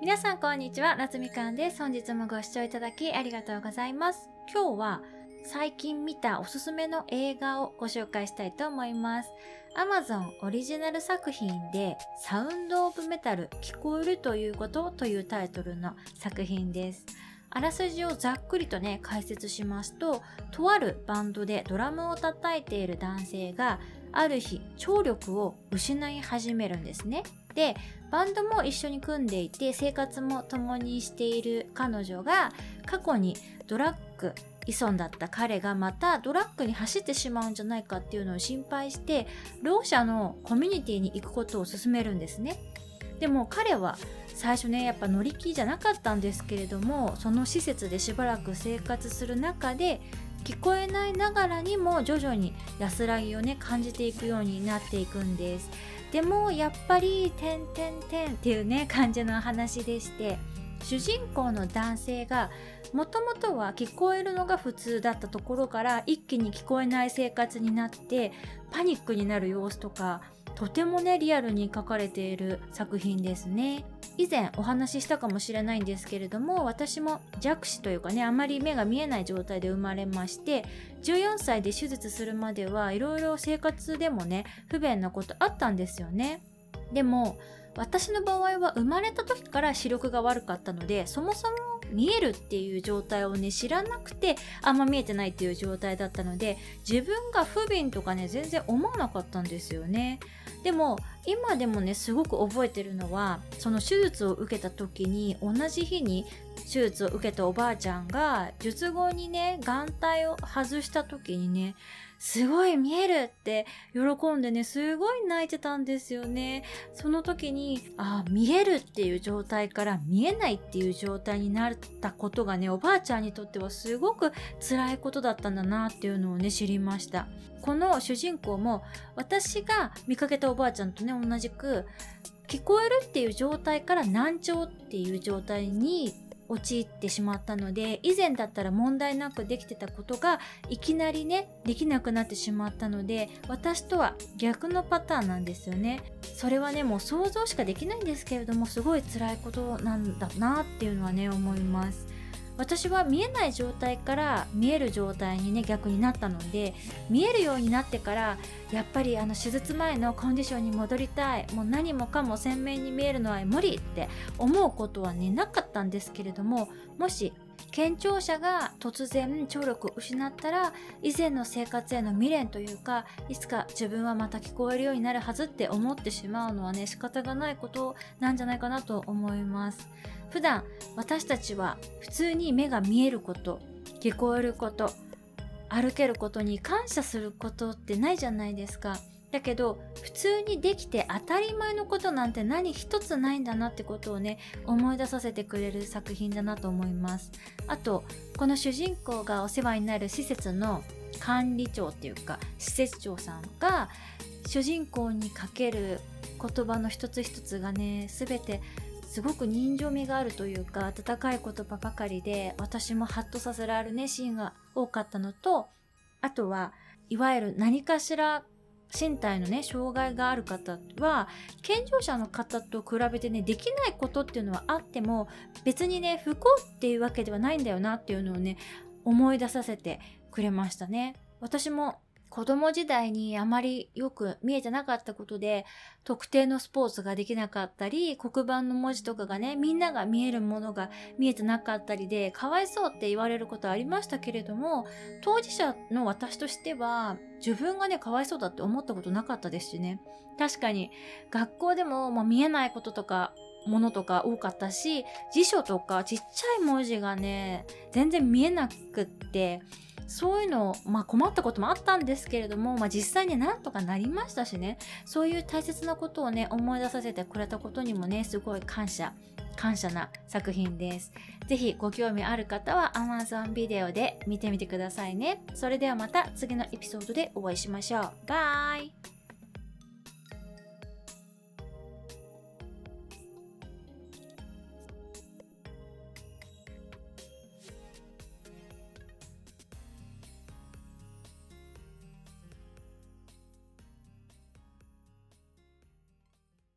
皆さんこんにちは、夏みかんです。本日もご視聴いただきありがとうございます。今日は最近見たおすすめの映画をご紹介したいと思います。Amazon オリジナル作品でサウンドオブメタル聞こえるということというタイトルの作品です。あらすじをざっくりとね、解説しますと、とあるバンドでドラムを叩いている男性が、ある日、聴力を失い始めるんですね。で、バンドも一緒に組んでいて生活も共にしている彼女が過去にドラッグ依存だった彼がまたドラッグに走ってしまうんじゃないかっていうのを心配してろう者のコミュニティに行くことを勧めるんですね。でも彼は最初ねやっぱ乗り気じゃなかったんですけれどもその施設でしばらく生活する中で聞こえないながらにも徐々に安らぎをね感じていくようになっていくんです。でもやっぱり「てんてんてん」っていうね感じの話でして主人公の男性がもともとは聞こえるのが普通だったところから一気に聞こえない生活になってパニックになる様子とかとてもねリアルに描かれている作品ですね。以前お話ししたかもしれないんですけれども私も弱視というかねあまり目が見えない状態で生まれまして14歳で手術するまではいろいろ生活でもね不便なことあったんですよね。でも私の場合は生まれた時から視力が悪かったのでそもそも見えるっていう状態をね知らなくてあんま見えてないっていう状態だったので自分が不憫とかね全然思わなかったんですよね。でも今でもねすごく覚えてるのはその手術を受けた時に同じ日に手術を受けたおばあちゃんが術後にね眼帯を外した時にねすごい見えるって喜んでね、すごい泣いてたんですよね。その時に、ああ見えるっていう状態から見えないっていう状態になったことがね、おばあちゃんにとってはすごく辛いことだったんだなっていうのをね、知りました。この主人公も私が見かけたおばあちゃんとね、同じく、聞こえるっていう状態から難聴っていう状態に陥ってしまったので以前だったら問題なくできてたことがいきなりねできなくなってしまったので私とは逆のパターンなんですよね。それはねもう想像しかできないんですけれどもすごい辛いことなんだなっていうのはね思います。私は見えない状態から見える状態にね逆になったので見えるようになってからやっぱりあの手術前のコンディションに戻りたいもう何もかも鮮明に見えるのは無理って思うことはねなかったんですけれどももし健聴者が突然聴力を失ったら以前の生活への未練というかいつか自分はまた聞こえるようになるはずって思ってしまうのはね仕方がないことなんじゃないかなと思います。普段私たちは普通に目が見えること聞こえること歩けることに感謝することってないじゃないですか。だけど普通にできて当たり前のことなんて何一つないんだなってことをね思い出させてくれる作品だなと思います。あとこの主人公がお世話になる施設の管理長っていうか施設長さんが主人公にかける言葉の一つ一つがね全てすごく人情味があるというか温かい言葉ばかりで私もハッとさせられるねシーンが多かったのとあとはいわゆる何かしら身体のね障害がある方は健常者の方と比べてねできないことっていうのはあっても別にね不幸っていうわけではないんだよなっていうのをね思い出させてくれましたね。私も子供時代にあまりよく見えてなかったことで特定のスポーツができなかったり黒板の文字とかがねみんなが見えるものが見えてなかったりでかわいそうって言われることありましたけれども当事者の私としては自分がねかわいそうだって思ったことなかったですしね。確かに学校でももう見えないこととかものとか多かったし辞書とかちっちゃい文字がね全然見えなくってそういうの、まあ、困ったこともあったんですけれども、まあ、実際になんとかなりましたしねそういう大切なことをね思い出させてくれたことにもねすごい感謝感謝な作品です。ぜひご興味ある方は Amazon ビデオで見てみてくださいね。それではまた次のエピソードでお会いしましょう。バイ